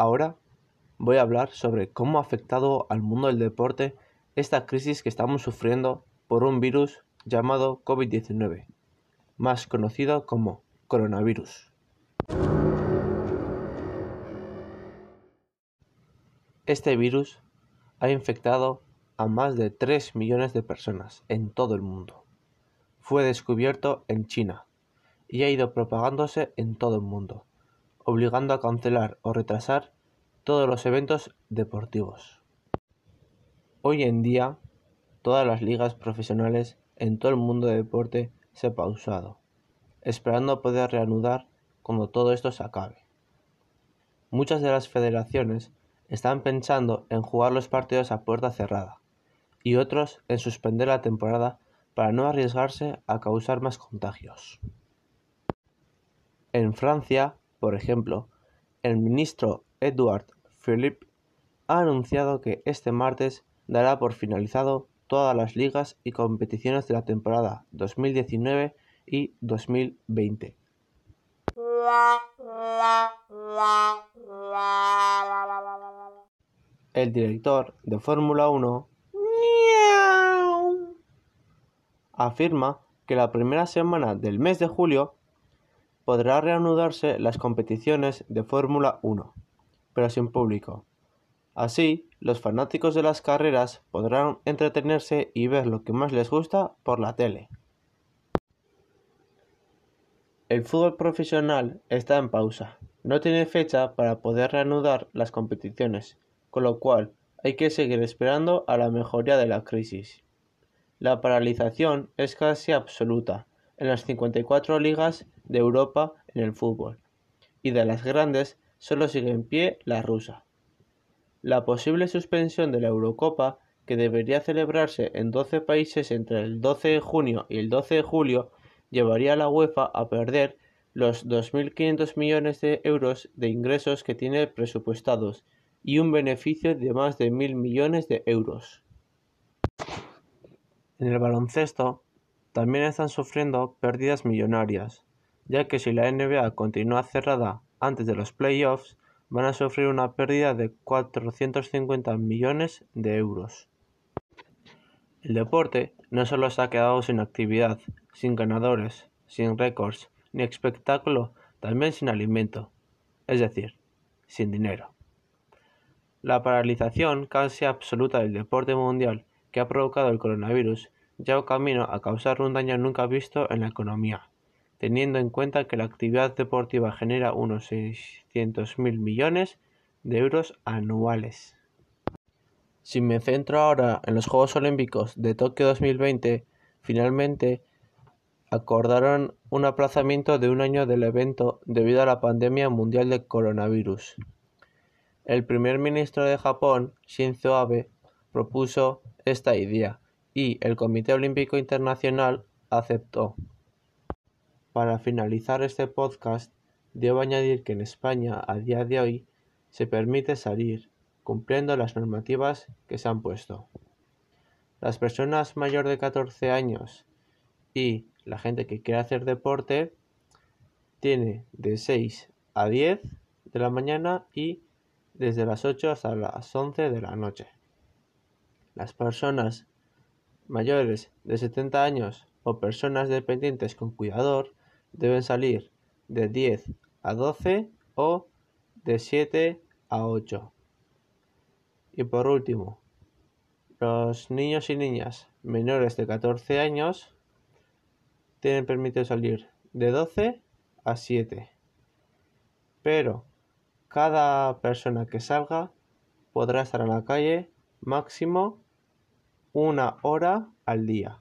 Ahora voy a hablar sobre cómo ha afectado al mundo del deporte esta crisis que estamos sufriendo por un virus llamado COVID-19, más conocido como coronavirus. Este virus ha infectado a más de 3 millones de personas en todo el mundo. Fue descubierto en China y ha ido propagándose en todo el mundo, obligando a cancelar o retrasar todos los eventos deportivos. Hoy en día, todas las ligas profesionales en todo el mundo del deporte se han pausado, esperando poder reanudar cuando todo esto se acabe. Muchas de las federaciones están pensando en jugar los partidos a puerta cerrada y otros en suspender la temporada para no arriesgarse a causar más contagios. En Francia, por ejemplo, el ministro Edouard Philippe ha anunciado que este martes dará por finalizado todas las ligas y competiciones de la temporada 2019 y 2020. El director de Fórmula 1 afirma que la primera semana del mes de julio podrá reanudarse las competiciones de Fórmula 1, pero sin público. Así, los fanáticos de las carreras podrán entretenerse y ver lo que más les gusta por la tele. El fútbol profesional está en pausa. No tiene fecha para poder reanudar las competiciones, con lo cual hay que seguir esperando a la mejoría de la crisis. La paralización es casi absoluta en las 54 ligas de Europa en el fútbol, y de las grandes solo sigue en pie la rusa. La posible suspensión de la Eurocopa, que debería celebrarse en 12 países entre el 12 de junio y el 12 de julio, llevaría a la UEFA a perder los 2.500 millones de euros de ingresos que tiene presupuestados y un beneficio de más de 1.000 millones de euros. En el baloncesto también están sufriendo pérdidas millonarias, ya que si la NBA continúa cerrada antes de los playoffs, van a sufrir una pérdida de 450 millones de euros. El deporte no solo se ha quedado sin actividad, sin ganadores, sin récords, ni espectáculo, también sin alimento, es decir, sin dinero. La paralización casi absoluta del deporte mundial que ha provocado el coronavirus lleva camino a causar un daño nunca visto en la economía, teniendo en cuenta que la actividad deportiva genera unos 600.000 millones de euros anuales. Si me centro ahora en los Juegos Olímpicos de Tokio 2020, finalmente acordaron un aplazamiento de un año del evento debido a la pandemia mundial de coronavirus. El primer ministro de Japón, Shinzo Abe, propuso esta idea y el Comité Olímpico Internacional aceptó. Para finalizar este podcast, debo añadir que en España a día de hoy se permite salir cumpliendo las normativas que se han puesto. Las personas mayor de 14 años y la gente que quiere hacer deporte tiene de 6 a 10 de la mañana y desde las 8 hasta las 11 de la noche. Las personas mayores de 70 años o personas dependientes con cuidador deben salir de 10 a 12 o de 7 a 8. Y por último, los niños y niñas menores de 14 años tienen permitido salir de 12 a 7. Pero cada persona que salga podrá estar en la calle máximo una hora al día.